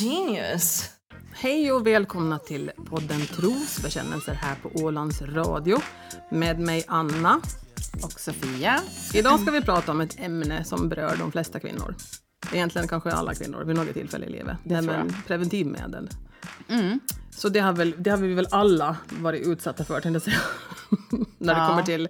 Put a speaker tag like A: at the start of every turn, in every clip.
A: genius!
B: Hej och välkomna till podden Trosbekännelser här på Ålands Radio. Med mig Anna.
C: Och Sofia.
B: Idag ska vi prata om ett ämne som berör de flesta kvinnor. Egentligen kanske alla kvinnor vid något tillfälle i livet.
C: Det
B: Nämligen preventivmedel. Så det har, väl, det har vi väl alla varit utsatta för, tänkte jag säga. När det
C: Ja.
B: kommer till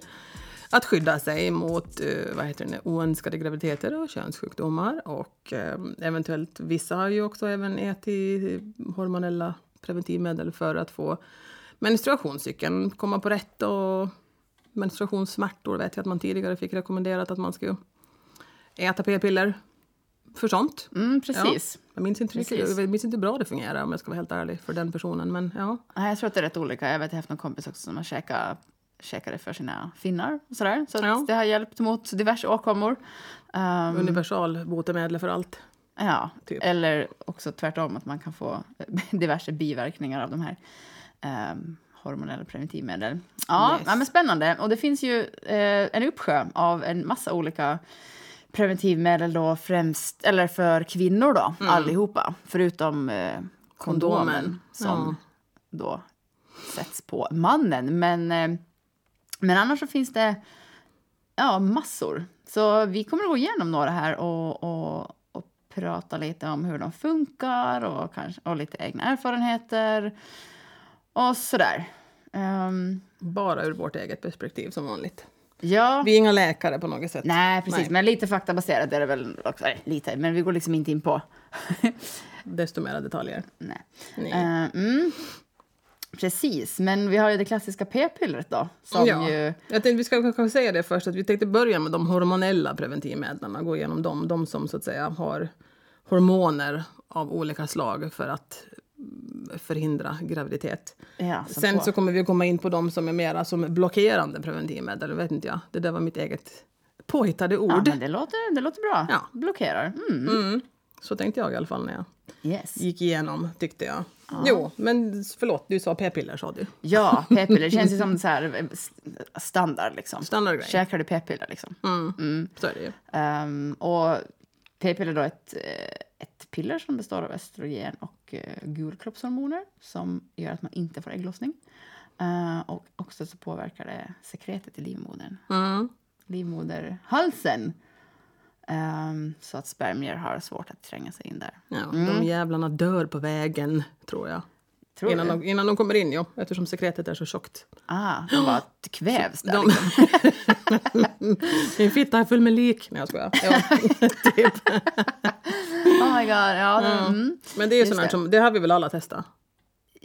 B: att skydda sig mot eh, vad heter det, oönskade graviditeter och könssjukdomar. Och eh, eventuellt, vissa har ju också även ätit hormonella preventivmedel för att få menstruationscykeln komma på rätt. Och menstruationssmärtor vet jag att man tidigare fick rekommenderat att man skulle äta p-piller för sånt.
C: Mm, precis.
B: Jag minns, inte riktigt,
C: Precis.
B: jag minns inte hur bra det fungerar om jag ska vara helt ärlig för den personen. Men ja.
C: Jag tror att det är rätt olika. Jag vet att jag har haft någon kompis också som har käkat käkade för sina finnar och sådär. Så
B: Ja.
C: det har hjälpt mot diverse åkommor. Um,
B: Universal botemedel för allt.
C: ja,
B: typ.
C: eller också tvärtom att man kan få diverse biverkningar av de här um, hormonella preventivmedel. Ja,
B: Yes.
C: ja, men spännande. Och det finns ju eh, en uppsjö av en massa olika preventivmedel då främst, eller för kvinnor då, allihopa. Förutom eh, kondomen,
B: Mm. Kondomen,
C: som då sätts på mannen. Men, eh, men annars så finns det ja, massor. Så vi kommer att gå igenom några här och, och, och prata lite om hur de funkar och, kanske, och lite egna erfarenheter och sådär. Um,
B: Bara ur vårt eget perspektiv som vanligt.
C: ja.
B: Vi är inga läkare på något sätt.
C: Nej, precis.
B: Nej.
C: Men lite faktabaserat är det väl också. Nej, lite, men vi går liksom inte in på...
B: Desto mera detaljer.
C: Nej.
B: Nej.
C: Eh, mm. Precis, men vi har ju det klassiska p-pillret då. Som
B: ja.
C: ju...
B: Jag tänkte vi ska kanske säga det först att vi tänkte börja med de hormonella preventivmedlen. Gå igenom dem. De som så att säga har hormoner av olika slag för att förhindra graviditet.
C: Ja,
B: Sen
C: på-
B: så kommer vi att komma in på de som är mera som blockerande preventivmedel. Vet inte jag. Det där var mitt eget påhittade
C: Ja,
B: ord.
C: men det låter, det låter bra.
B: Ja.
C: Blockerar. Mm.
B: Mm. Så tänkte jag i alla fall när jag
C: Yes.
B: gick igenom, tyckte jag. Jo, men förlåt, du sa p-piller sa du.
C: Ja, p-piller känns ju som så här eh, st- standard liksom.
B: Standardgrej.
C: Käkar du p-piller liksom?
B: Mm. Så är det ju.
C: Ehm, och p-piller är då ett, eh, ett piller som består av östrogen och uh, gulkroppshormoner som gör att man inte får ägglossning. Eh, och också så påverkar det sekretet i livmodern.
B: Mm.
C: Livmoderhalsen. Ehm, så att spermier har svårt att tränga sig in där.
B: Ja, De jävlarna dör på vägen, tror jag.
C: Tror
B: innan, de, innan de kommer in, ja. Eftersom sekretet är så tjockt.
C: Ah, de bara kvävs där.
B: De,
C: liksom.
B: Min fitta är full med lik. Nej, jag skojar. Ja, typ.
C: Oh my god. Ja, mm.
B: Men det är ju sånt som, det har vi väl alla testat?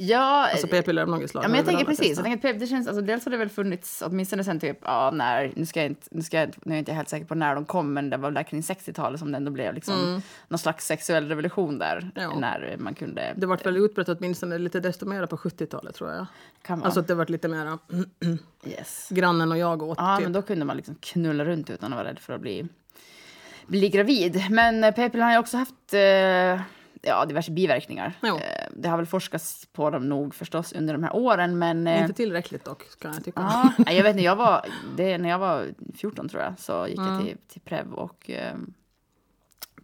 C: Ja,
B: Alltså p-piller av något slag.
C: Ja, men jag tänker precis. Jag tänker, att det känns, alltså, dels har det väl funnits, åtminstone sen typ, ja, när, nu ska jag inte, nu ska jag, inte- nu är jag inte helt säker på när de kom, men det var där kring 60-talet som det ändå blev liksom någon slags sexuell revolution där.
B: Mm. Ja.
C: När man kunde...
B: Det vart väl utbrett åtminstone lite desto mer på 70-talet, tror jag.
C: kan vara.
B: Alltså att det vart lite mera
C: yes.
B: grannen och jag åt.
C: Ja,
B: typ.
C: men då kunde man liksom knulla runt utan att vara rädd för att bli, bli gravid. Men eh, p-piller har ju också haft eh, ja, diverse biverkningar.
B: Jo.
C: Eh, det har väl forskats på dem nog förstås under de här åren, men... eh,
B: Inte tillräckligt dock, kan jag tycka.
C: Ja, jag vet inte, jag var, det, när jag var 14 tror jag så gick
B: Mm.
C: jag till, till Prev och, eh,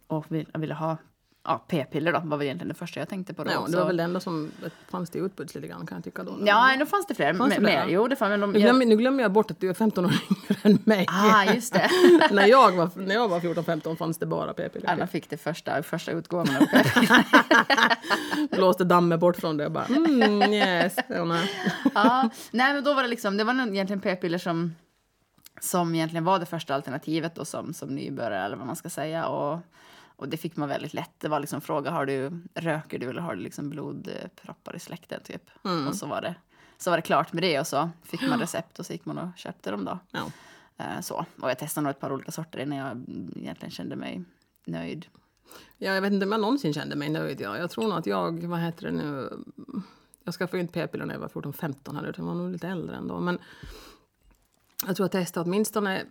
C: och vill, jag ville ha ja, p-piller då, var väl egentligen det första jag tänkte på då.
B: Ja, det var väl det enda som fanns det utbuds lite grann kan jag tycka då.
C: Ja, nu fanns det fler.
B: Fanns det
C: mer? Jo, det fanns, men de,
B: Nu glömmer, nu glömmer jag bort att du är 15 år yngre än mig.
C: Ah, just det.
B: när, jag var, när jag var 14-15 fanns det bara p-piller.
C: Anna fick det första, första utgåvan av p-piller.
B: Blåste dammet bort från det och bara mm, yes. Ja, nej.
C: men då var det liksom, det var egentligen p-piller som, som egentligen var det första alternativet då som, som nybörjare eller vad man ska säga. Och, och det fick man väldigt lätt. Det var liksom fråga, har du, röker du eller har du liksom blodproppar i släkten typ? Och så var, det, så var det klart med det och så fick man recept och så gick man och köpte dem då.
B: Ja.
C: Eh, så. Och jag testade nog ett par olika sorter innan jag mm, egentligen kände mig nöjd.
B: ja, jag vet inte om jag någonsin kände mig nöjd. Ja. Jag tror nog att jag, vad heter det nu, jag skaffade ju inte p-piller när jag var 14-15 här, utan jag var nog lite äldre ändå. Men jag tror jag testade åtminstone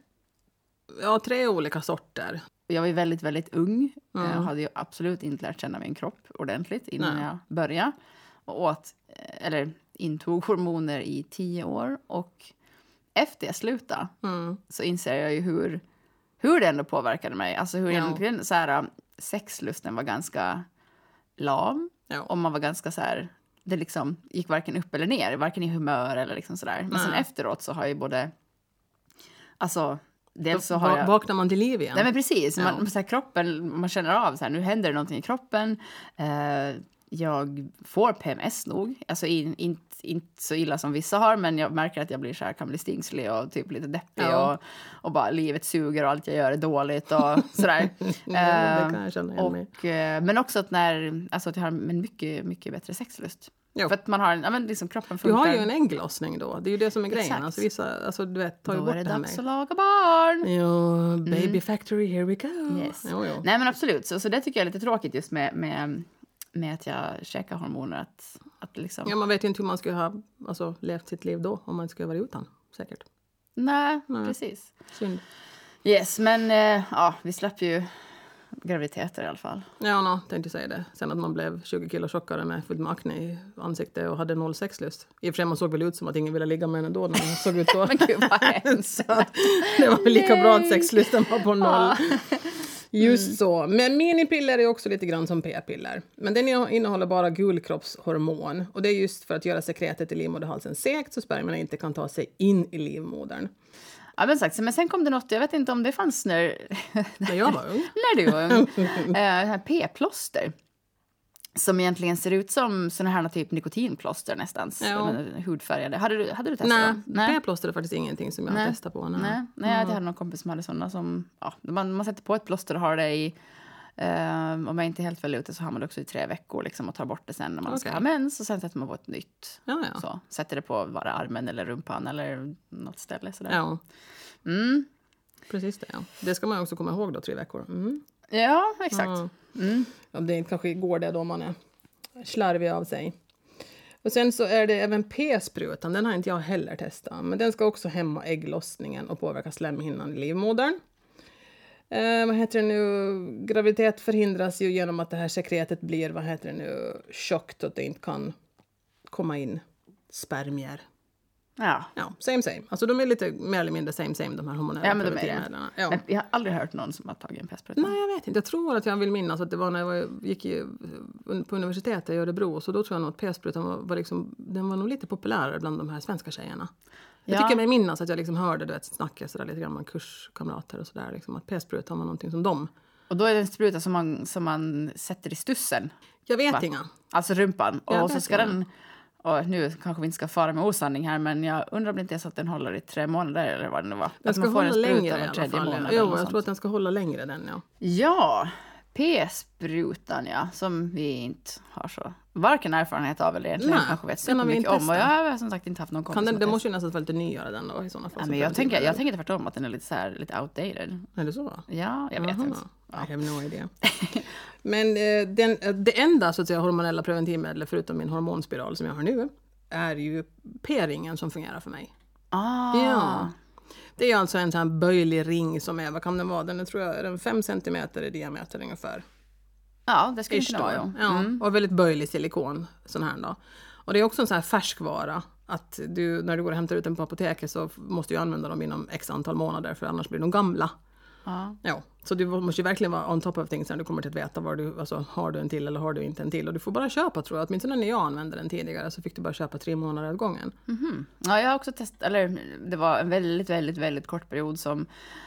B: ja, tre olika sorter.
C: Jag var väldigt, väldigt ung.
B: Mm.
C: Jag hade ju absolut inte lärt känna min kropp ordentligt innan
B: Nej.
C: jag började. Och åt, eh, eller intog hormoner i tio år. Och efter jag slutade
B: Mm.
C: så inser jag ju hur, hur det ändå påverkade mig. Alltså hur
B: Ja.
C: egentligen så här, sexlusten var ganska lam
B: Ja.
C: och man var ganska så här... Det liksom gick varken upp eller ner, varken i humör eller liksom sådär. Men sen efteråt så har ju både... Alltså, dels så har jag...
B: vaknar man till liv igen.
C: Nej men precis,
B: Ja.
C: man, så här, kroppen, man känner av så här, nu händer det någonting i kroppen. Eh, jag får PMS nog, alltså in, inte inte så illa som vissa har men jag märker att jag blir så här, kan bli stingslig och typ lite deppig
B: Ja.
C: och, och bara livet suger och allt jag gör är dåligt och sådär.
B: Ja, det kan
C: Eh,
B: jag känna igen mig
C: och, eh, men också att när, alltså att jag har en mycket, mycket bättre sexlust.
B: Ja.
C: För att man har, en- ja men liksom kroppen
B: Du
C: funkar.
B: har ju en ägglossning då. Det är ju det som är grejen.
C: Exakt.
B: Alltså, vissa, alltså, du vet, tar ju
C: Då
B: bort
C: är det
B: det här
C: dags
B: med...
C: att laga barn.
B: Ja, baby factory, here we go.
C: Yes.
B: Jo, jo.
C: Nej men absolut, så, så det tycker jag är lite tråkigt just med, med, med att jag käkar hormoner. Att, att liksom...
B: Ja, man vet ju inte hur man skulle ha alltså, levt sitt liv då om man skulle vara utan. Säkert.
C: Nej,
B: Nej.
C: precis.
B: Synd.
C: Yes, men eh, ja, vi slapp ju graviditeter i alla fall.
B: Ja, no, tänkte säga det. Sen att man blev 20 kilo tjockare med fullt med akne i ansiktet och hade noll sexlust. I och för sig man såg väl ut som att ingen ville ligga med en ändå när man såg ut så.
C: Men gud vad hemskt.
B: det var väl lika bra att sexlusten var på noll. Just
C: Mm.
B: så. Men minipiller är också lite grann som p-piller. Men den innehåller bara gulkroppshormon. Och det är just för att göra sekretet i livmoderhalsen segt så spermierna inte kan ta sig in i livmodern.
C: Ja, men, sagt, men sen kom det något, jag vet inte om det fanns när,
B: När jag var ung.
C: när du var ung, eh, p-plåster. Som egentligen ser ut som såna här typ nikotinplåster nästan.
B: Ja.
C: Hudfärgade. Hade du, hade du testat
B: Nej?
C: Nej.
B: p-plåster är faktiskt ingenting som jag har testat på. Nej.
C: Nej, nej jag hade någon kompis som hade såna som... Ja, man, man sätter på ett plåster och har det i... Um, om jag inte är helt väl ute så har man det också i tre veckor liksom, och tar bort det sen när man ska
B: Okej.
C: ha mens. Och sen sätter man på ett nytt.
B: Ja, ja.
C: Så, sätter det på bara armen eller rumpan eller något ställe. Sådär.
B: ja.
C: Mm.
B: Precis det, ja. Det ska man också komma ihåg då, tre veckor. Mm.
C: ja, exakt.
B: Ja.
C: Mm.
B: Om det kanske går det då man är slarvig av sig. Och sen så är det även p-sprutan, den har inte jag heller testat. Men den ska också hämma ägglossningen och påverka slemhinnan i livmodern. Eh, vad heter det nu? Graviditet förhindras ju genom att det här sekretet blir, vad heter det nu, tjockt och att det inte kan komma in spermier.
C: Ja.
B: Ja, same same. Alltså de är lite mer eller mindre same same de här hormonella
C: Ja, men de är det.
B: Ja.
C: Men jag har aldrig hört någon som har tagit en p-spruta.
B: Nej, jag vet inte. Jag tror att jag vill minnas att det var när jag var, gick i, på universitetet i Örebro. Så då tror jag nog att p-sprutan var, var, liksom, den var nog lite populärare bland de här svenska tjejerna. Jag
C: Ja.
B: tycker mig minnas att jag liksom hörde du vet, snacka sådär lite grann med kurskamrater och sådär. Liksom, att p-sprutan var någonting som de.
C: Och då är det en spruta som man, som man sätter i stussen.
B: Jag vet
C: Va?
B: inga.
C: Alltså rumpan. Och så ska
B: jag.
C: den... Och nu kanske vi inte ska fara med osanning här men jag undrar om det inte är så att den håller i tre månader eller vad det nu var.
B: Den ska hålla längre i alla fall. Jo, jag tror att den ska hålla längre den ja.
C: Ja, p-sprutan ja, som vi inte har så varken erfarenhet av eller egentligen
B: Nej,
C: kanske vet
B: vi
C: supermycket
B: inte
C: om. Och jag har som sagt inte haft någon kompis
B: den, det måste ju nästan vara lite nyare den då i sådana fall.
C: Ja, men jag, tänker, jag tänker tvärtom att den är lite, så här, lite outdated.
B: Är det så?
C: Ja, jag vet
B: Aha.
C: inte.
B: I have no idea. Men eh, den, eh, det enda så att säga, hormonella preventivmedlet förutom min hormonspiral som jag har nu är ju p-ringen som fungerar för mig.
C: Ah,
B: Ja. Det är alltså en sån här böjlig ring som är, vad kan den vara? Den är, tror jag är den 5 centimeter i diameter ungefär.
C: ja det skulle kunna vara. Ja.
B: Ja,
C: Mm.
B: och väldigt böjlig silikon. Sån här då. Och det är också en sån här färskvara. Att du, när du går och hämtar ut den på apoteket så måste du använda dem inom x antal månader för annars blir de gamla.
C: Ja.
B: Ja, så du måste ju verkligen vara on top of things när du kommer till att veta var du, alltså, har du en till eller har du inte en till. Och du får bara köpa tror jag, åtminstone när jag använde den tidigare så fick du bara köpa tre månader åt gången.
C: Mhm. Ja, jag har också testat, eller det var en väldigt, väldigt, väldigt kort period som,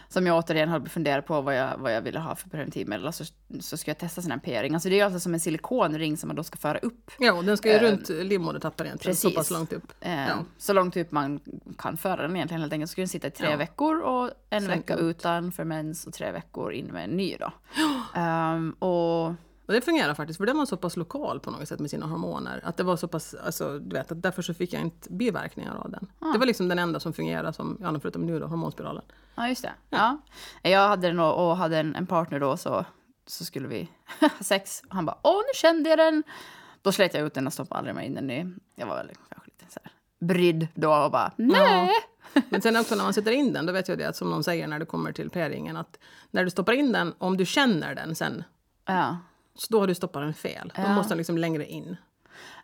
C: som jag återigen hade funderat på vad jag, vad jag ville ha för preventivmedel. Och så, så ska jag testa sån här p-ring. Alltså det är ju alltså som en silikonring som man då ska föra upp.
B: Ja, och den ska ju
C: Eh,
B: runt livmodertappen egentligen, så
C: precis.
B: pass långt upp.
C: Eh,
B: Ja.
C: Så långt upp man kan föra den egentligen helt enkelt. Så ska den sitta i tre
B: Ja.
C: veckor och en
B: Sen
C: vecka
B: ut.
C: utan för mens och tre veckor in med en ny då. Ehm, och
B: Och det fungerar faktiskt, för den var så pass lokal på något sätt med sina hormoner. Att det var så pass, alltså du vet, att därför så fick jag inte biverkningar av den.
C: Ah.
B: Det var liksom den enda som fungerade som, ja förutom nu då, hormonspiralen.
C: Ja, just det. Ja. Jag hade den och, och hade en, en partner då så, så skulle vi ha sex. Och han bara, åh nu kände jag den. Då slet jag ut den och stoppade aldrig mer in den i. Jag var väl kanske lite så här brydd då och bara, nej.
B: Men sen också när man sätter in den, då vet jag det att som de säger när det kommer till p-ringen, att när du stoppar in den, om du känner den sen,
C: Ja.
B: så då har du stoppat den fel. Då
C: Ja.
B: måste den liksom längre in.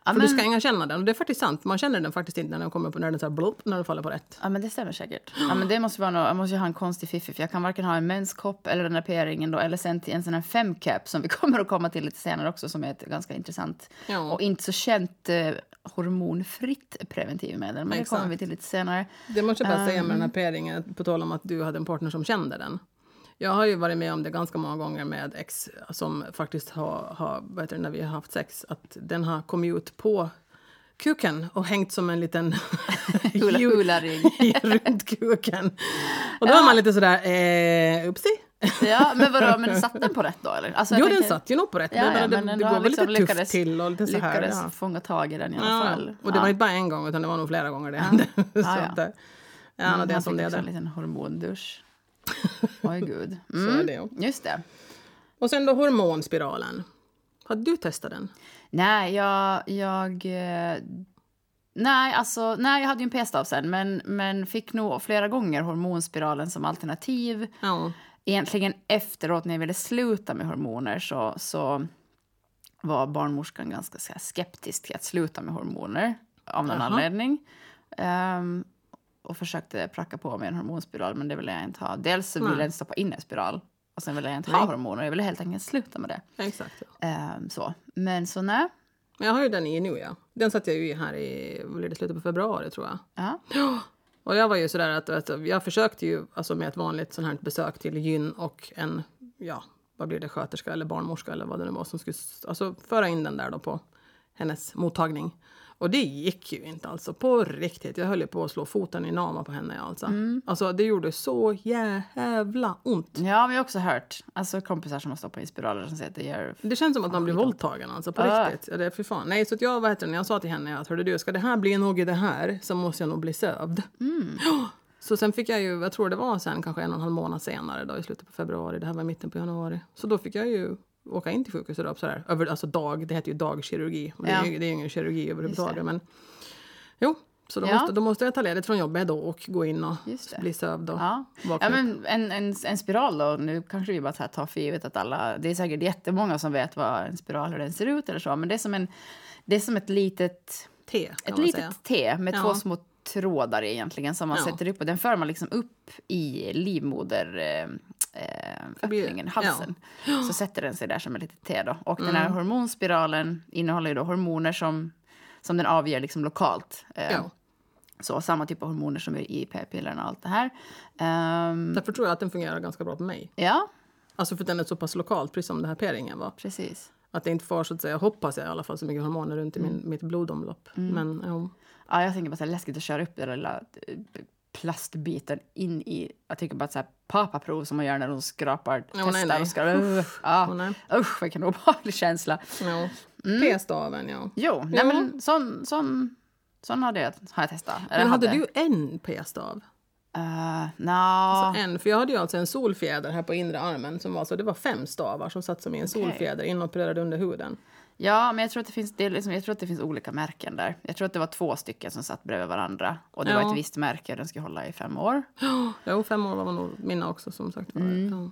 C: Ja,
B: För
C: men,
B: du ska inga känna den. Och det är faktiskt sant. Man känner den faktiskt inte när den kommer på när den så här blopp, när den faller på rätt.
C: ja, men det stämmer säkert. Ja, men det måste vara något, jag måste ju ha en konstig fiffi för jag kan varken ha en menskopp eller den där p-ringen då eller sen till en sån här femcap som vi kommer att komma till lite senare också som är ett ganska intressant
B: Ja.
C: och inte så känt eh, hormonfritt preventivmedel. Men det kommer
B: Exakt.
C: vi till lite senare.
B: Det måste jag bara säga med den
C: Ehm.
B: här p-ringen, på tal om att du hade en partner som kände den. Jag har ju varit med om det ganska många gånger med ex som faktiskt har, har heter det, när vi har haft sex, att den har kommit ut på kuken och hängt som en liten
C: hula-ring.
B: runt kuken. Och då är man lite sådär, eh, upsi.
C: Ja, men vadå, men satt den på rätt då eller? Alltså,
B: Jo, den
C: tänker-
B: satt ju nog på rätt.
C: Ja,
B: det,
C: ja,
B: det,
C: men
B: det
C: ändå
B: går väl
C: liksom
B: lite tufft till och lite så här.
C: lyckades
B: Ja.
C: fånga tag i den i alla
B: Ja,
C: fall.
B: och det
C: ja.
B: var inte bara en gång, utan det var nog flera gånger det hände. så
C: ja.
B: att, eh, ja,
C: Mm,
B: det är som det är.
C: också en
B: det.
C: liten hormondusch. Oj, gud.
B: Så är
C: Mm,
B: det ju.
C: just det.
B: Och sen då hormonspiralen. Har du testat den?
C: Nej, jag... jag eh, nej, alltså, nej, jag hade ju en p-stav sen men, men fick nog flera gånger hormonspiralen som alternativ.
B: Ja.
C: Egentligen efteråt när jag ville sluta med hormoner så, så var barnmorskan ganska skeptisk till att sluta med hormoner av någon
B: Jaha.
C: anledning. Ehm, och försökte pracka på mig en hormonspiral, men det ville jag inte ha. Dels så ville jag inte stoppa in en spiral och sen ville jag inte
B: Nej.
C: ha hormoner. Jag ville helt enkelt sluta med det.
B: Exakt. Ja.
C: Ehm, så. Men så nej.
B: Men jag har ju den i nu, ja. Den satte jag ju i här i slutet på februari, tror jag.
C: Ja.
B: Och jag var ju sådär att, att jag försökte ju alltså med ett vanligt sånt här besök till gyn och en, ja, vad blir det, sköterska eller barnmorska eller vad det nu var som skulle alltså, föra in den där då på hennes mottagning. Och det gick ju inte alltså, på riktigt. Jag höll på att slå foten i nama på henne alltså. Alltså det gjorde så jävla ont.
C: Ja, jag har också hört alltså, kompisar som har stoppat in spiraler som säger att det gör...
B: Det känns som att man blir våldtagen alltså, på
C: Ah.
B: riktigt. Ja, det är för fan. Nej, så att jag, vad heter det, när jag sa till henne att hörde du, ska det här bli nog i det här så måste jag nog bli sövd. Ja. Så sen fick jag ju, jag tror det var sen kanske en och en halv månad senare då i slutet på februari, det här var mitten på januari. Så då fick jag ju åka in till sjukhuset då, sådär, över, alltså dag, det heter ju dagkirurgi. Och Det, är,
C: Ja.
B: det är ingen kirurgi överhuvudtaget. Men jo, så då,
C: Ja.
B: måste, då måste jag ta ledigt från jobbet då och gå in och bli sövd och
C: Ja. Ja, men en, en, en spiral då, nu kanske vi bara tar för givet att alla, det är säkert jättemånga som vet vad en spiral, hur den ser ut eller så, men det är som, en, det är som ett litet,
B: Te, kan
C: ett litet
B: säga.
C: T med
B: Ja.
C: två små trådar egentligen som man
B: Ja.
C: sätter upp och den för man liksom upp i livmoder eh, öppningen, halsen. Så sätter den sig där som ett litet T då. Och den här hormonspiralen innehåller ju då hormoner som, som den avger liksom lokalt. Eh,
B: Ja.
C: Så samma typ av hormoner som är i p-pillerna och allt det här. Ehm,
B: Därför tror jag att den fungerar ganska bra på mig.
C: ja,
B: Alltså för den är så pass lokalt, precis som det här p-ringen var.
C: precis.
B: Att det inte får, så att säga, hoppas jag i alla fall, så mycket hormoner runt i min, mitt blodomlopp. Men ja.
C: Ja, jag tänker bara så här läskigt att köra upp den där lilla eh, plastbiten in i... Jag tänker bara så här papaprov som man gör när de skrapar,
B: Ja, nej,
C: testar
B: nej.
C: och skrapar. Uh, ja.
B: Åh, nej.
C: Usch, vilken obehaglig känsla. Mm.
B: P-staven, ja.
C: Jo, nej,
B: Ja.
C: men sån, sån, sån hade jag, har jag testat. Eller
B: Men hade
C: hade.
B: du en p-stav?
C: Uh, no.
B: Alltså en, för jag hade ju alltså en solfjäder här på inre armen som var så det var fem stavar som satt som i en
C: Okej.
B: solfjäder inopererad under huden.
C: Ja, men jag tror, att det finns, det liksom, jag tror att det finns olika märken där. Jag tror att det var två stycken som satt bredvid varandra. Och det
B: Ja.
C: var ett visst märke den skulle hålla i fem år.
B: Jo, fem år var nog mina också som sagt.
C: Mm.
B: Ja.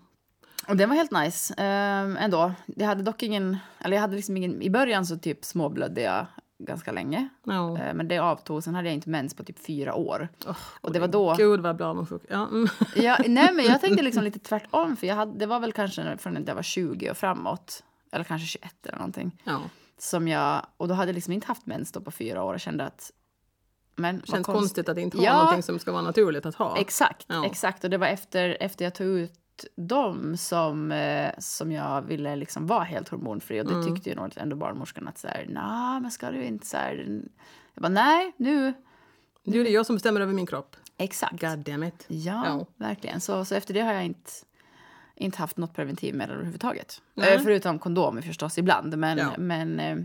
C: Och den var helt nice um, ändå. Jag hade dock ingen, eller jag hade liksom ingen, i början så typ småblödde jag ganska länge.
B: Ja.
C: Eh, men det avtog, sen hade jag inte mens på typ fyra år.
B: Oh,
C: Och det var då...
B: Gud vad blev avundsjuk. Ja, mm.
C: Ja, nej men jag tänkte liksom lite tvärtom för jag hade, det var väl kanske från att jag var 20 och framåt. Eller kanske 21 eller någonting.
B: ja.
C: Som jag, och då hade jag liksom inte haft mens då på fyra år och kände att... Men
B: Känns
C: konst-
B: konstigt att inte ha
C: Ja.
B: någonting som ska vara naturligt att ha.
C: Exakt,
B: Ja.
C: exakt. Och det var efter, efter jag tog ut dem som, eh, som jag ville liksom vara helt hormonfri. Och det
B: Mm.
C: tyckte ju nog ändå barnmorskan att så här, nej men ska du inte så här. Jag bara, nej, nu.
B: Nu är det jag som bestämmer över min kropp.
C: Exakt.
B: God damn it.
C: Ja,
B: Ja.
C: verkligen. Så, så efter det har jag inte, inte haft något preventivmedel överhuvudtaget.
B: Nej.
C: Eh, förutom kondomer förstås ibland. Men,
B: Ja.
C: men, eh,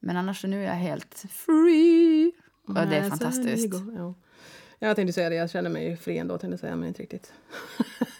C: men annars nu är jag helt free. Och det är fantastiskt.
B: Ja. Jag tänkte säga det, jag känner mig fri ändå, tänkte säga, men inte riktigt.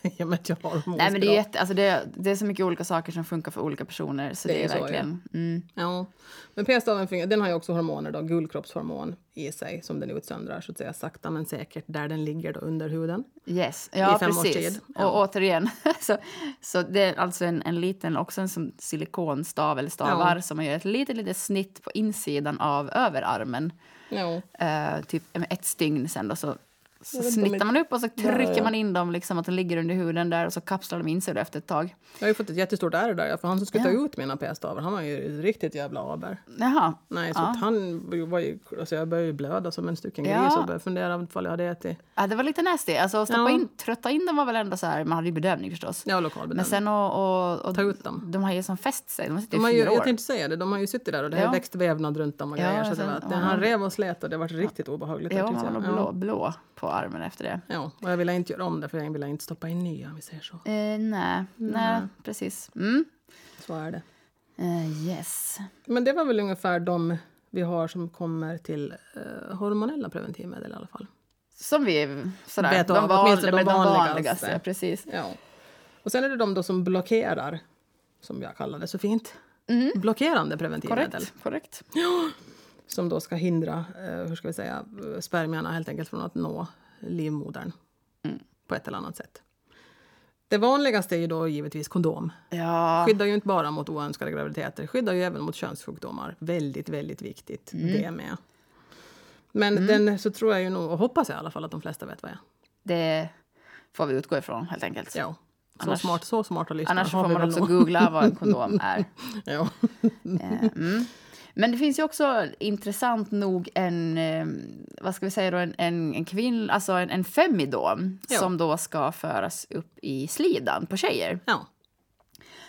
B: I och med att jag har
C: Nej, men det är, jätte, alltså det, det är så mycket olika saker som funkar för olika personer. Så det,
B: Det är
C: är,
B: så,
C: verkligen... Mm.
B: Ja. Men p-staven den har ju också hormoner, då, guldkroppshormon i sig som den utsöndrar så att säga sakta men säkert där den ligger då under huden.
C: Yes, ja
B: I fem års
C: precis.
B: tid. Ja.
C: Och återigen, så, så det är alltså en, en liten, också en som silikonstav eller stavar som man gör ett litet, litet snitt på insidan av överarmen.
B: Ja.
C: Eh, typ ett stygn sen då så, så snittar man upp och så trycker
B: ja.
C: man in dem liksom att de ligger under huden där och så kapslar de in sig efter ett tag.
B: Jag har ju fått ett jättestort ärr där, för han som skulle
C: Ja.
B: ta ut mina p-stavar, han var ju riktigt jävla aber.
C: Jaha.
B: Nej, så
C: Ja.
B: han var ju, alltså jag började ju blöda som en stycken
C: Ja.
B: gris och började fundera ifall jag hade ätit.
C: Ja, det var lite nasty. Alltså att stoppa in, trötta in dem var väl ändå så här, man hade ju bedövning förstås.
B: Ja, lokalbedömning.
C: Men sen och, och, och
B: Ta ut dem.
C: de har ju som fäst sig, de har suttit
B: De har
C: i fyra år.
B: jag tänkte säga det, de har ju suttit där och det har
C: Ja.
B: växt vävnad runt dem och grejer. Så det
C: sen-
B: var, att
C: ja.
B: han rev och slet och det var riktigt obehagligt.
C: Ja,
B: jag.
C: var blå, blå på armen efter det.
B: Ja, och jag ville inte göra om det för jag ville inte stoppa in nya om vi säger så.
C: Eh, nej, nej, precis. Mm.
B: Så är det.
C: Eh, yes.
B: Men det var väl ungefär de vi har som kommer till eh, hormonella preventivmedel i alla fall.
C: Som vi sådär,
B: Vet
C: de, val,
B: åtminstone
C: de,
B: vanligaste.
C: vanligaste. Ja, precis.
B: Ja. Och sen är det de då som blockerar, som jag kallar det så fint. Blockerande preventivmedel.
C: Korrekt. korrekt.
B: Som då ska hindra, eh, hur ska vi säga, spermierna helt enkelt från att nå livmodern. På ett eller annat sätt. Det vanligaste är ju då givetvis kondom.
C: Ja,
B: Skyddar ju inte bara mot oönskade graviditeter, skyddar ju även mot könssjukdomar. Väldigt, väldigt viktigt det med. Men den så tror jag ju nog, och hoppas jag i alla fall att de flesta vet vad jag är.
C: det får vi utgå ifrån helt enkelt.
B: Ja. Så
C: Annars-
B: smart, så smarta lyssnare
C: Annars
B: har
C: får man också
B: nog.
C: googla vad en kondom är.
B: Ja.
C: Eh, mm. Men det finns ju också intressant nog en, eh, vad ska vi säga då, en, en, en kvinn, alltså en, en femidom
B: Ja.
C: som då ska föras upp i slidan på tjejer.
B: ja,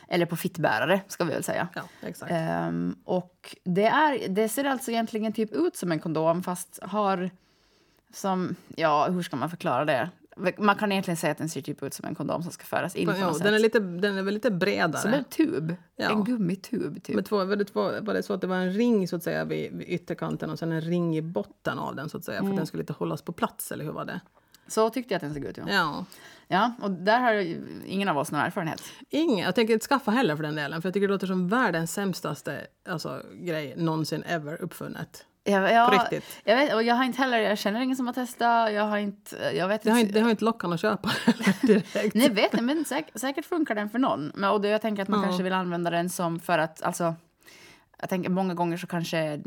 C: Eller på fittbärare ska vi väl säga.
B: ja, exakt.
C: Ehm, och det, är, det ser alltså egentligen typ ut som en kondom fast har som, ja hur ska man förklara det? Man kan egentligen säga att den ser typ ut som en kondom som ska föras in på något
B: den, är lite, den är väl lite bredare.
C: Som en tub,
B: Ja.
C: en gummitub typ.
B: Med två, var, det två, var det så att det var en ring så att säga vid, vid ytterkanten och sen en ring i botten av den så att säga för
C: Mm.
B: att den skulle lite hållas på plats eller hur var det?
C: Så tyckte jag att den såg ut. Ja.
B: Ja.
C: ja, och där har ingen av oss någon erfarenhet.
B: Ingen, jag tänker inte skaffa heller för den delen för jag tycker det låter som världens sämstaste alltså, grej någonsin ever uppfunnet.
C: Jag, jag,
B: På riktigt.
C: Jag, vet, och jag har inte heller, jag känner ingen som har testat, jag har inte, jag vet
B: Det har
C: inte.
B: det har inte lockat att köpa direkt.
C: Nej, vet inte, men säkert, säkert funkar den för någon. Men, och det, jag tänker att man
B: Ja.
C: kanske vill använda den som för att, alltså, jag tänker många gånger så kanske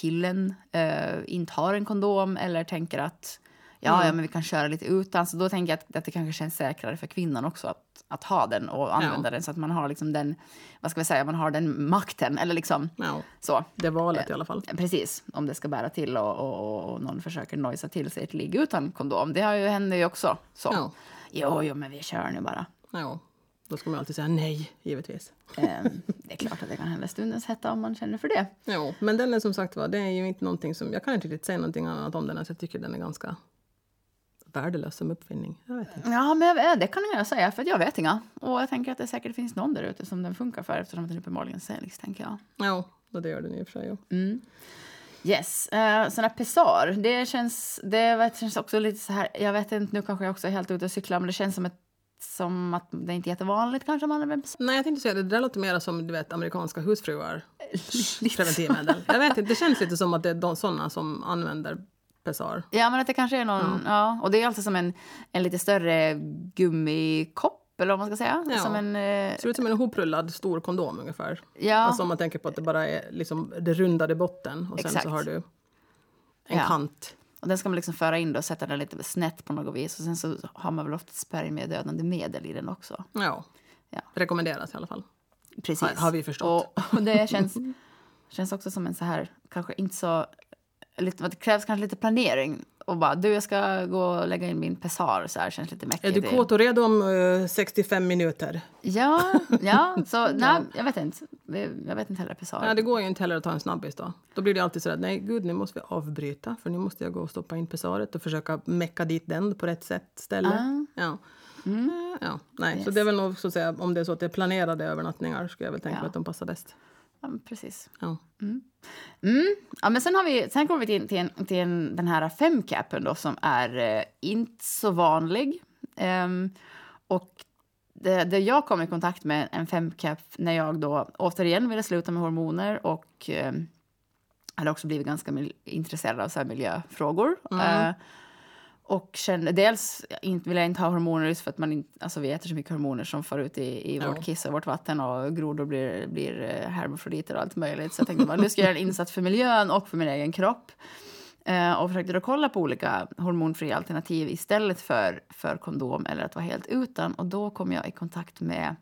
C: killen eh, inte har en kondom eller tänker att ja,
B: Mm.
C: ja, men vi kan köra lite utan. Så då tänker jag att, att det kanske känns säkrare för kvinnan också att, att ha den och använda
B: Ja.
C: den så att man har liksom den, vad ska vi säga, man har den makten eller liksom
B: Ja,
C: så.
B: det valet i alla fall.
C: Precis, om det ska bära till och, och, och någon försöker nojsa till sig ett ligg utan kondom. Det har ju, händer ju också. Så.
B: Ja.
C: Jo, jo, men vi kör nu bara.
B: Ja, då ska man alltid säga nej, givetvis.
C: Ehm, det är klart att det kan hända stundens hetta om man känner för det.
B: Jo, men den är som sagt var, det är ju inte någonting som, jag kan inte riktigt säga någonting annat om den, alltså jag tycker den är ganska värdelös som uppfinning. Jag vet inte.
C: Ja, men jag, det kan jag säga, för jag vet inga. Och jag tänker att det säkert finns någon där ute som den funkar för eftersom den uppenbarligen säljs, tänker jag.
B: Ja, och det gör den i och för sig. Jo.
C: Mm. Yes. Uh, sån här pessar, det känns, det vet, känns också lite så här, jag vet inte, nu kanske jag också är helt ute och cyklar, men det känns som, ett, som att det inte är jättevanligt kanske man använder.
B: Nej, jag tänkte säga det, det där låter mer som du vet, amerikanska husfruar preventivmedel. Jag vet inte, det känns lite som att det är de sådana som använder Pessar.
C: Ja, men att det kanske är någon, ja. och det är alltså som en, en lite större gummikopp, eller vad man ska säga.
B: Ja.
C: Som en, eh,
B: Ser ut som en hoprullad stor kondom ungefär.
C: ja.
B: Alltså om man tänker på att det bara är liksom det rundade botten och sen
C: Exakt.
B: så har du en
C: Ja.
B: kant.
C: Och den ska man liksom föra in då och sätta den lite snett på något vis. Och sen så har man väl ofta spermiedödande medel i den också.
B: Ja.
C: Ja.
B: Rekommenderas i alla fall.
C: Precis.
B: Har- har vi förstått.
C: Och, och det känns, känns också som en så här, kanske inte så... Lite, det krävs kanske lite planering. Och bara, du jag ska gå och lägga in min pessar. Så här känns lite mäckigt.
B: Är du kåt och redo om eh, 65 minuter?
C: Ja, ja. Så nej, jag vet inte. Jag vet inte heller pessar.
B: Ja, det går ju inte heller att ta en snabbis då. Då blir det alltid så att nej gud nu måste vi avbryta för nu måste jag gå och stoppa in pessaret och försöka mecka dit den på rätt sätt ställe.
C: Ah.
B: Ja. Ja, nej, så
C: Yes.
B: det är väl nog så att säga om det är så att det är planerade övernattningar skulle jag väl tänka
C: Ja.
B: att de passar bäst.
C: Ja precis.
B: Ja.
C: Mm. Ja, men sen, har vi, sen kommer vi till, till, en, till en, den här femcapen då som är eh, inte så vanlig. Ehm, och det, det jag kom i kontakt med en femcap när jag då återigen ville sluta med hormoner och eh, hade också blivit ganska intresserad av så miljöfrågor. Eh, och kände dels vill jag inte ha hormoner just för att man inte, alltså vi äter så mycket hormoner som far ut i, i
B: Ja.
C: vårt kiss och vårt vatten och grodor blir, blir eh, hermafroditer och allt möjligt. Så jag tänkte nu ska jag göra en insats för miljön och för min egen kropp. Eh, och försökte då kolla på olika hormonfria alternativ istället för, för kondom eller att vara helt utan. Och då kom jag i kontakt med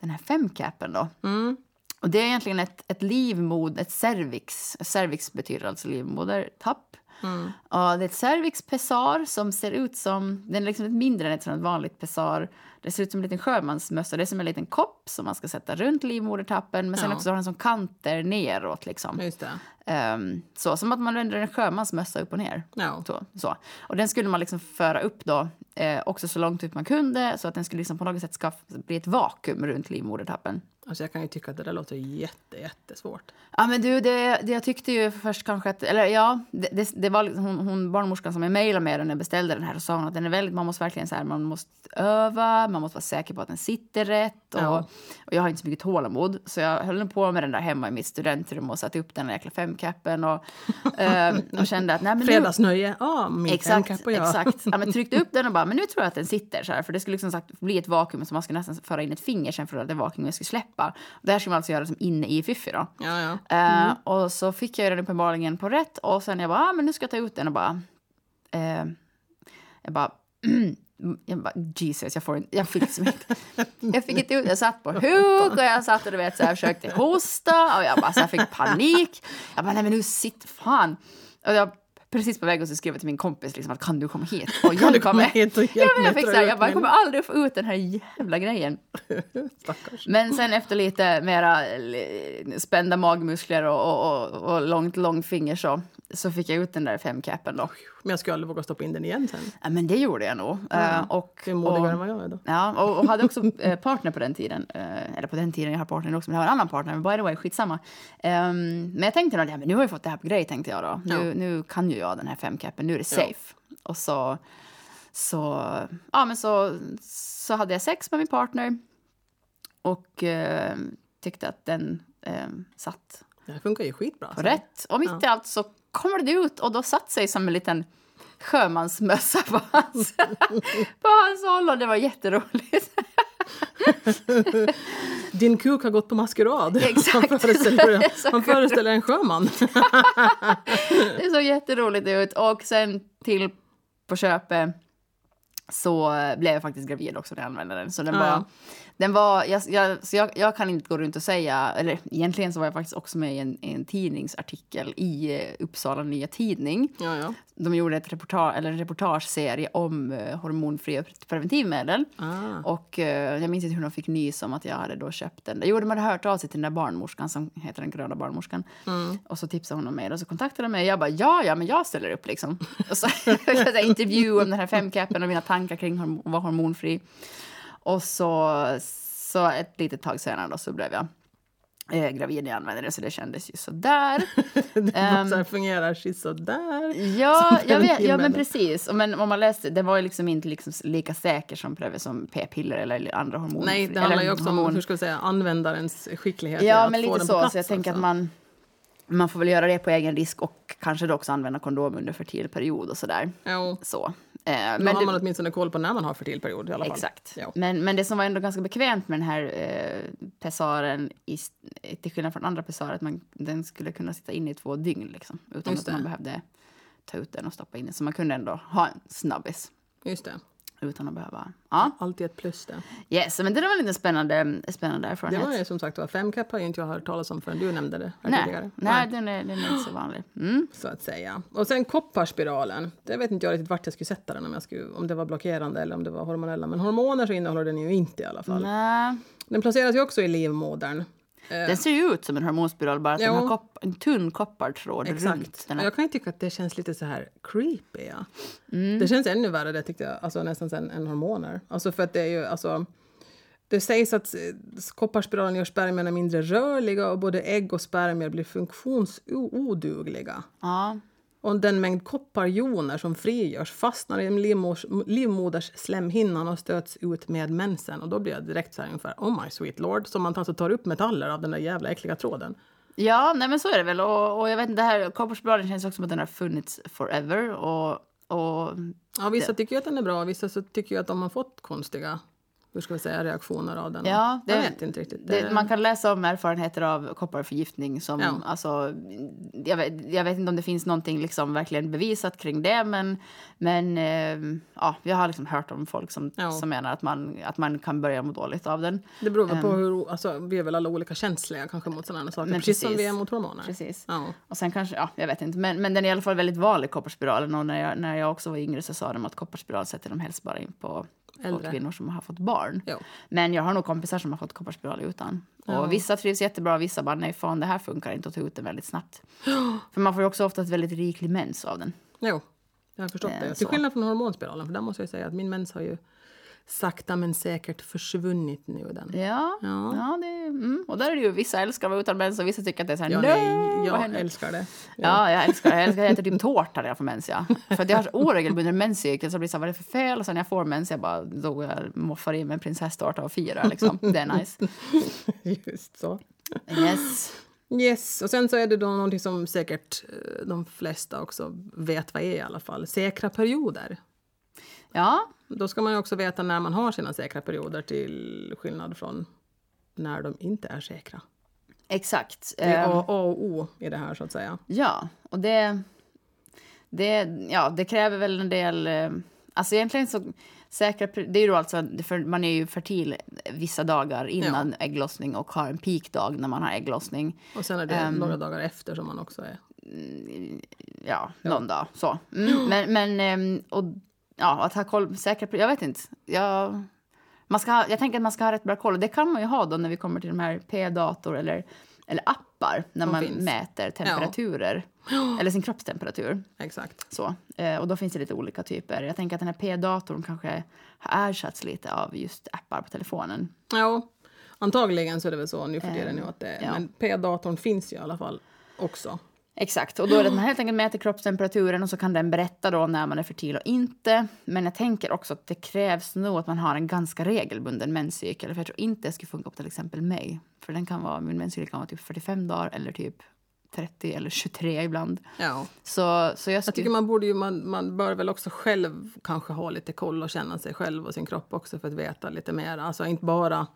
C: den här femcapen då.
B: Mm.
C: Och det är egentligen ett, ett livmod, ett cervix. Cervix betyder alltså livmodertapp.
B: Mm.
C: Ja, det är ett cervix pessar som ser ut som, den är liksom lite mindre än ett sånt vanligt pessar. Det ser ut som en liten sjömansmössa. Det är som en liten kopp som man ska sätta runt livmodertappen. Men sen
B: Ja.
C: också har den som kanter neråt liksom.
B: Just det.
C: Ehm, så, som att man vänder en sjömansmössa upp och ner.
B: Ja.
C: Så, så. Och den skulle man liksom föra upp då, eh, också så långt ut man kunde så att den skulle liksom på något sätt ska bli ett vakuum runt livmodertappen.
B: Alltså jag kan ju tycka att det där låter jätte, jättesvårt.
C: Ja men du, det, det jag tyckte ju först kanske att, eller ja, det, det, det var liksom hon, hon barnmorskan som jag mejlade med när jag beställde den här och sa hon att den är väldigt, man måste verkligen så här, man måste öva, man måste vara säker på att den sitter rätt och,
B: Ja.
C: och jag har inte så mycket tålamod så jag höll på med den där hemma i mitt studentrum och satte upp den där jäkla femcapen och, eh, och kände att nej men
B: Fredagsnöje, ja, min
C: Exakt,
B: femcap och jag.
C: exakt. Ja, men tryckte upp den och bara, men nu tror jag att den sitter så här. För det skulle liksom sagt bli ett vakuum så man skulle nästan föra in ett finger sen för att det vakuumet skulle släppa. Det här skulle man alltså göra som inne i Fiffi då.
B: Ja, ja.
C: Eh, och så fick jag den uppenbarligen på rätt och sen jag bara, ah, men nu ska jag ta ut den och bara, eh, jag bara, jag bara, Jesus, jag får inte, jag fick liksom inte, jag fick inte ut, jag satt på huk och jag satt och du vet så här, försökte hosta och jag bara så här, fick panik. Jag bara, nej men nu sitt fan. Och jag precis på väg och så skrev jag till min kompis liksom att kan du komma hit och
B: Kan du
C: hjälpa
B: komma
C: mig?
B: hit och hjälpa
C: Ja, men
B: mig
C: jag fick
B: dra
C: så här,
B: ut
C: jag bara, jag
B: min-
C: kommer aldrig få ut den här jävla grejen. Men sen efter lite mera eh, spända magmuskler och, och, och, och långt långfinger så, så fick jag ut den där femcapen då.
B: Men jag skulle aldrig våga stoppa in den igen sen.
C: Ja, men det gjorde jag nog. Eh, och,
B: Du är modigare än vad jag är då.
C: ja, och, och hade också eh, partner på den tiden. Eh, eller på den tiden, jag har partner också, men jag har en annan partner. Men by the way, skitsamma. Ehm, men jag tänkte nog, ja, men nu har jag fått det här på grej, tänkte jag då. Nu,
B: Ja.
C: nu kan ju jag den här femcapen, nu är det
B: Ja.
C: safe. Och så, så, ja, men så, så hade jag sex med min partner. Och eh, tyckte att den eh, satt
B: Det här funkar ju skitbra.
C: på rätt. Och mitt i allt så kommer det ut och då satt sig som en liten sjömansmössa på hans, på hans håll och det var jätteroligt.
B: Din kuk har gått på maskerad.
C: Exakt.
B: Han föreställer, han föreställer en sjöman.
C: Det såg jätteroligt ut och sen till på köpet så blev jag faktiskt gravid också när jag använde den. Så den var, den var jag, jag, så jag, jag kan inte gå runt och säga, eller egentligen så var jag faktiskt också med i en, en tidningsartikel i eh, Uppsala Nya Tidning.
B: Ja, ja.
C: De gjorde ett reportage, eller en reportageserie om eh, hormonfria preventivmedel.
B: Ah.
C: Och eh, jag minns inte hur de fick nys om att jag hade då köpt den. Jo, de hade hört av sig till den där barnmorskan som heter den gröna barnmorskan. Och så tipsade hon om mig och så kontaktade de mig. Jag bara, ja, ja, men jag ställer upp liksom. och så jag intervju om den här femcapen och mina tankar kring horm- att vara hormonfri. Och så, så ett litet tag senare då så blev jag eh, gravid när jag använde det, så det kändes ju sådär.
B: Det så här fungerar sådär.
C: Ja, jag vet, ja men precis. Men om man läste, den var ju liksom inte liksom lika säker som, som p-piller eller andra hormoner.
B: Nej, det handlar ju också om
C: hormon-
B: hur ska jag säga, användarens skicklighet
C: Ja, men lite så.
B: plats,
C: Så jag tänker att
B: alltså.
C: man, man får väl göra det på egen risk och kanske då också använda kondom under fertil period och sådär.
B: Jo.
C: Så. Eh,
B: Då
C: men
B: har
C: det-
B: man åtminstone koll på när man har fertil period i alla fall.
C: Exakt.
B: Ja.
C: Men, men det som var ändå ganska bekvämt med den här eh, pessaren, i, till skillnad från andra pessarer, att man, den skulle kunna sitta inne i två dygn liksom, utan
B: Just
C: att man
B: det.
C: behövde ta ut den och stoppa in den. Så man kunde ändå ha en snabbis
B: Just det.
C: Utan att behöva... Ja,
B: Alltid ett plus det.
C: yes, men det var en spännande, spännande
B: Det
C: erfarenhet.
B: var ju som sagt var femcap har inte jag hört talas om förrän du nämnde det
C: nej,
B: tidigare.
C: nej, den är, den är inte så vanlig. Mm.
B: Så att säga. Och sen kopparspiralen. Det vet inte jag riktigt vart jag skulle sätta den om, jag skulle, om det var blockerande eller om det var hormonella. Men hormoner så innehåller den ju inte i alla fall.
C: Nej,
B: Den placeras ju också i livmodern.
C: Den ser ju ut som en hormonspiral, bara att den har kopp, en tunn koppartråd runt
B: Exakt.
C: den
B: Och
C: här.
B: jag kan tycka att det känns lite så här creepy. Ja.
C: Mm.
B: Det känns ännu värre det tyckte jag, alltså nästan sen än hormoner. Alltså för att det är ju, alltså Det sägs att eh, kopparspiralen gör spermierna mindre rörliga och både ägg och spermier blir funktionsodugliga.
C: Ja.
B: Och den mängd kopparjoner som frigörs fastnar i livmoders, livmoders slemhinnan och stöts ut med mensen. Och då blir jag direkt så här ungefär, oh my sweet lord, som man alltså tar upp metaller av den där jävla äckliga tråden.
C: Ja, nej men så är det väl. Och, och jag vet inte, det här kopparspiralen känns också som att den har funnits forever. Och, och
B: Ja, vissa tycker ju att den är bra, vissa så tycker att de har fått konstiga hur ska vi säga, reaktioner av den.
C: Ja, det-
B: jag vet inte riktigt.
C: det, man kan läsa om erfarenheter av kopparförgiftning som,
B: Ja.
C: alltså, jag vet, jag vet inte om det finns någonting liksom verkligen bevisat kring det, men, men eh, ja, jag har liksom hört om folk som,
B: Ja.
C: som menar att man, att man kan börja må dåligt av den.
B: Det beror väl på hur, alltså, vi är väl alla olika känsliga kanske mot sådana saker,
C: Men
B: precis, som
C: precis.
B: vi är mot hormoner.
C: Precis.
B: Ja.
C: Och sen kanske, ja, jag vet inte, men, men den är i alla fall väldigt vanlig, kopparspiralen. Och när jag, när jag också var yngre så sa de att kopparspiral sätter de helst bara in på,
B: Äldre.
C: kvinnor som har fått barn.
B: Jo.
C: Men jag har nog kompisar som har fått kopparspiral utan. Och vissa trivs jättebra, vissa bara nej fan det här funkar inte och tar ut den väldigt snabbt. För man får ju också ofta ett väldigt riklig mens av den.
B: Jo, jag har förstått
C: Eh,
B: det. Till
C: så.
B: skillnad från hormonspiralen, för där måste jag säga att min mens har ju sakta men säkert försvunnit nu. Den.
C: Ja,
B: Ja.
C: ja. det, mm. och där är det ju vissa älskar att vara utan mens och vissa tycker att det är så här
B: Ja,
C: nej,
B: jag
C: händer?"
B: älskar det.
C: Ja, jag älskar det. Jag älskar att äta typ tårta när jag får mens. Ja. För att jag har så oregelbunden menscykel så jag blir så här, vad är det för fel? Och sen när jag får mens jag bara då jag moffar i mig en prinsesstårta och firar liksom. Det är nice.
B: Just så.
C: Yes.
B: Yes, och sen så är det då någonting som säkert eh, de flesta också vet vad är i alla fall. Säkra perioder.
C: Ja,
B: Då ska man ju också veta när man har sina säkra perioder till skillnad från när de inte är säkra.
C: exakt.
B: Det är
C: Ehm,
B: A, A och O i det här så att säga.
C: Ja, och det, det, ja, det kräver väl en del... eh, Alltså egentligen så säkra... Det är ju då alltså, för man är ju fertil vissa dagar innan ägglossning och har en peakdag när man har ägglossning.
B: Och sen är det
C: Ehm.
B: några dagar efter som man också är.
C: Ja, någon dag. Så. Mm, men, men ehm, och, ja, att ha koll, säkra... Jag vet inte. Jag, man ska, ha- jag tänker att man ska ha rätt bra koll. Och det kan man ju ha då när vi kommer till de här p-dator eller, eller appar när
B: Som
C: man
B: finns.
C: mäter temperaturer. Eller sin kroppstemperatur.
B: Exakt.
C: Så. Eh, och då finns det lite olika typer. Jag tänker att den här P-datorn kanske har ersatts lite av just appar på telefonen.
B: Ja, antagligen så är det väl så nu för tiden. Att det,
C: ja.
B: Men P-datorn finns ju i alla fall också.
C: Exakt, och då är det att man helt enkelt mäter kroppstemperaturen och så kan den berätta då när man är fertil och inte. Men jag tänker också att det krävs nog att man har en ganska regelbunden menscykel. För jag tror inte det skulle funka på till exempel mig. För den kan vara, min menscykel kan vara typ 45 dagar eller typ 30 eller 23 ibland.
B: Ja.
C: Så, så jag
B: Jag tycker man borde ju, man, man bör väl också själv kanske ha lite koll och känna sig själv och sin kropp också för att veta lite mer. Alltså inte bara...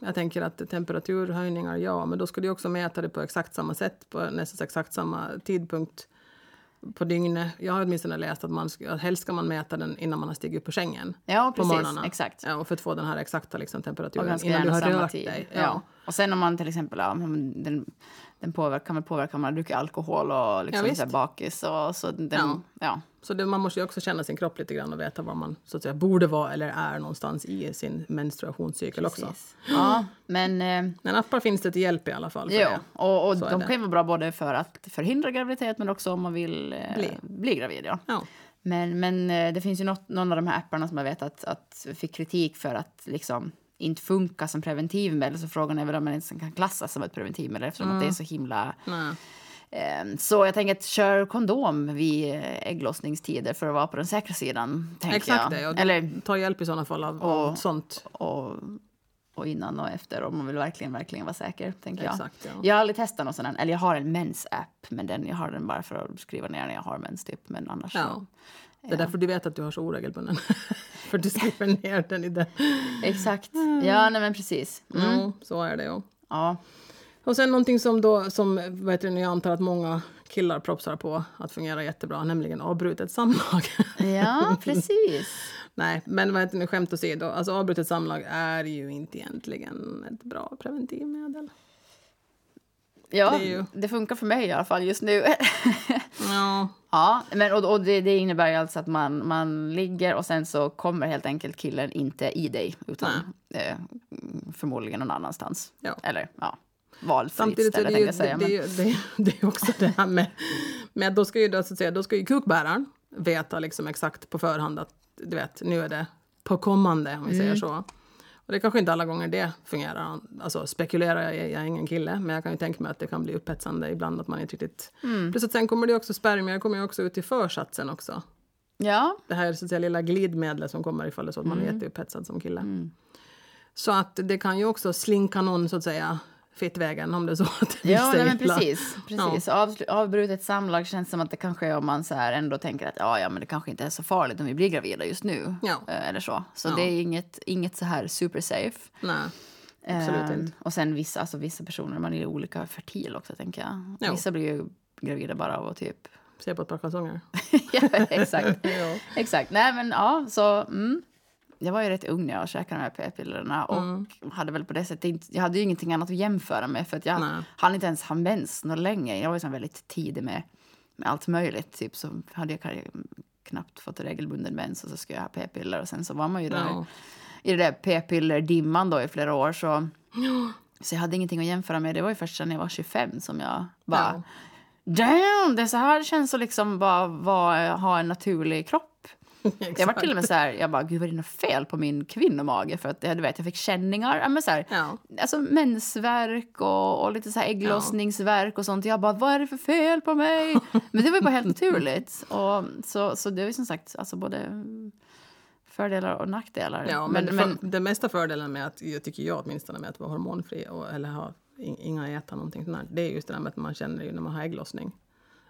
B: Jag tänker att temperaturhöjningar, ja, men då ska du också mäta det på exakt samma sätt på nästan exakt samma tidpunkt på dygnet. Jag har åtminstone läst att, man att helst ska man mäta den innan man har stigit upp på sängen.
C: Ja,
B: på
C: precis.
B: morgnarna.
C: Exakt.
B: Ja, och för att få den här exakta liksom, temperaturen innan du har
C: samma
B: rört
C: tid.
B: dig.
C: Ja. Och sen om man till exempel, ja, den, den påverkar, kan väl påverka om man dricker alkohol och liksom
B: Ja,
C: så bakis. Och, så den,
B: Ja.
C: ja.
B: Så det, man måste ju också känna sin kropp lite grann och veta var man så att säga, borde vara eller är någonstans i sin menstruationscykel också.
C: precis. Ja, men eh,
B: Men appar finns det till hjälp i alla fall.
C: Jo,
B: det.
C: och, och de kan ju vara bra både för att förhindra graviditet men också om man vill eh,
B: Bli.
C: bli gravid. Ja.
B: Ja.
C: Men, men eh, det finns ju något, någon av de här apparna som jag vet att, att fick kritik för att liksom inte funka som preventivmedel. Så frågan är väl om man ens kan klassas som ett preventivmedel eftersom att det är så himla... Eh, så jag tänker att kör kondom vid eh, ägglossningstider för att vara på den säkra sidan. Tänker
B: Exakt
C: jag.
B: det. Och
C: Eller,
B: Ta hjälp i sådana fall av, av
C: Och-
B: sånt.
C: och, och innan och efter om man vill verkligen, verkligen vara säker. Tänker jag.
B: Exakt, ja.
C: Jag har aldrig testat någon sån här, eller jag har en mens-app men den, jag har den bara för att skriva ner när jag har mens typ. Men annars
B: Ja. Det är därför du vet att du har så oregelbunden. för du skriver ner den i den.
C: Exakt. Ja, nej men precis. Mm.
B: Mm, så är det ju.
C: Ja.
B: Och sen någonting som då, som heter det, jag antar att många killar propsar på att fungera jättebra, nämligen avbrutet samlag.
C: ja, precis.
B: Nej, men vad heter det, skämt åsido, alltså avbrutet samlag är ju inte egentligen ett bra preventivmedel.
C: Ja,
B: Det
C: det,
B: ju-
C: funkar för mig i alla fall just nu.
B: Ja,
C: ja, men och, och det, det innebär alltså att man, man ligger och sen så kommer helt enkelt killen inte i dig utan eh, förmodligen någon annanstans.
B: Ja.
C: Eller ja, valfritt
B: Samtidigt så är
C: ställe
B: det, ju,
C: jag
B: det,
C: säga.
B: det,
C: men-
B: det, det är också det här med, med då ska ju, då, så att säga, då ska ju kukbäraren veta liksom exakt på förhand att du vet, nu är det på kommande om vi
C: Mm.
B: säger så. Och det kanske inte alla gånger det fungerar. Alltså spekulerar jag, jag är ingen kille, men jag kan ju tänka mig att det kan bli upphetsande ibland att man inte riktigt...
C: Mm.
B: Plus att sen kommer det också spermier kommer ju också ut i försatsen också.
C: Ja,
B: Det här så att säga, lilla glidmedlet som kommer ifall det så att man
C: Mm.
B: är jätteupphetsad som kille. Så att det kan ju också slinka någon så att säga fittvägen om det är så att det
C: ja nej, men precis. precis. Avslu- avbrutet samlag känns som att det kanske är om man så här ändå tänker att ja, ja, men det kanske inte är så farligt om vi blir gravida just nu.
B: Ja.
C: Eh, Eller så. Så
B: Ja.
C: det är inget, inget så här super safe.
B: Nej, absolut inte.
C: Och sen vissa, alltså vissa personer, man är olika fertil också tänker jag.
B: Jo.
C: Vissa blir ju gravida bara av att typ...
B: Se på ett par kalsonger.
C: ja, exakt.
B: ja.
C: exakt. Nej men ja, så... Mm. Jag var ju rätt ung när jag käkade de här p-pillerna och
B: Mm.
C: hade väl på det sättet inte, jag hade ju ingenting annat att jämföra med för att jag
B: Nej.
C: hann inte ens ha mens något länge. Jag var ju väldigt tidig med, med allt möjligt. Typ så hade jag knappt fått regelbunden mens och så skulle jag ha p-piller och sen så var man ju där
B: Ja.
C: i det där p-piller-dimman då i flera år så så jag hade ingenting att jämföra med. Det var ju först när jag var 25 som jag bara... Damn, det är så här det känns att liksom bara vara, ha en naturlig kropp. Jag var till och med så här, jag bara, gud vad är det något fel på min kvinnomage? För att jag, du vet, jag fick känningar, men så här,
B: Ja.
C: alltså mensvärk och, och lite så här ägglossningsvärk och sånt. Jag bara, vad är det för fel på mig? Men det var ju bara helt naturligt. Och, så, så det är ju som sagt alltså både fördelar och nackdelar.
B: Ja, men, för, den mesta fördelen med att, jag tycker jag åtminstone, med att vara hormonfri och, eller ha in, inga äta någonting sånt här, det är just det där med att man känner ju när man har ägglossning.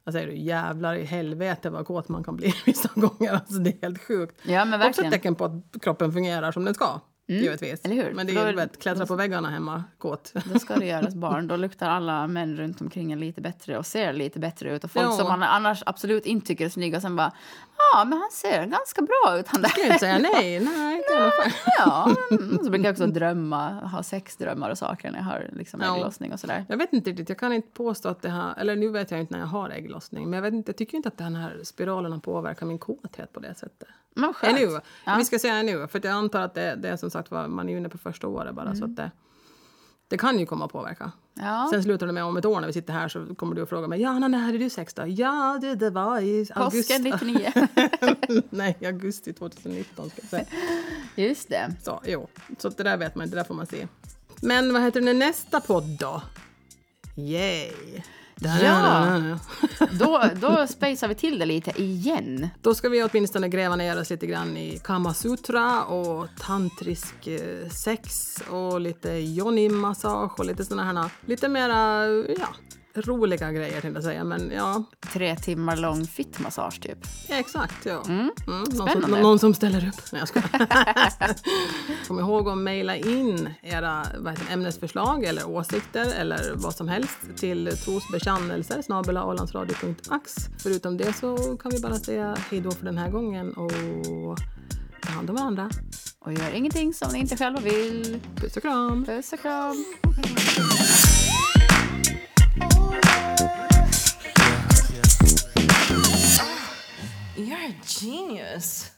B: Alltså är du jävlar i helvete vad kåt man kan bli vissa gånger. Alltså det är helt sjukt.
C: ja, men
B: Också ett
C: verkligen.
B: tecken på att kroppen fungerar som den ska. Givetvis.
C: eller hur?
B: Men det är ju vet, klättra på väggarna hemma, kåt.
C: Då ska det göras barn. Då luktar alla män runt omkring en lite bättre och ser lite bättre ut. Och folk
B: Ja.
C: som man annars absolut inte tycker är snygga sen bara ja, men han ser ganska bra ut han
B: Jag kan ju
C: där.
B: inte säga nej, nej, inte i alla fall.
C: ja, mm. så brukar jag också drömma, ha sexdrömmar och saker när jag har liksom
B: Ja.
C: ägglossning och sådär.
B: Jag vet inte riktigt, jag kan inte påstå att det här, eller nu vet jag inte när jag har ägglossning, men jag, vet inte, jag tycker inte att den här spiralerna påverkar min kåthet på det sättet.
C: Men skönt.
B: Ännu.
C: Ja.
B: Vi ska säga ännu, för jag antar att det, det är som sagt var, man är inne på första året bara, så att det, det kan ju komma att påverka.
C: Ja.
B: Sen slutar det med om ett år när vi sitter här så kommer du att fråga mig, ja, när hade du sex då? Ja, det, det var i augusti.
C: Påsken 99.
B: Nej, augusti 2019 ska jag säga.
C: Just det.
B: Så, jo. Så det där vet man det där får man se. Men vad heter den nästa podd då? Yay!
C: Ja. Då, då spacear vi till det lite igen.
B: Då ska vi åtminstone gräva ner oss lite grann i Kamasutra och tantrisk eh, sex och lite yoni-massage och lite sådana här lite mera, ja, roliga grejer tänkte jag säga. Men ja,
C: Tre timmar lång fittmassage typ.
B: exakt. Ja. Mm. Någon, som, någon som ställer upp. Nej, jag skojar. Kom ihåg att mejla in era heter, ämnesförslag eller åsikter eller vad som helst till trosbekännelser snabelaålandsradio.ax. Förutom det så kan vi bara säga hej då för den här gången och ta hand om varandra.
C: Och gör ingenting som ni inte själva vill.
B: Puss och kram!
C: Puss och kram.
A: You're a genius.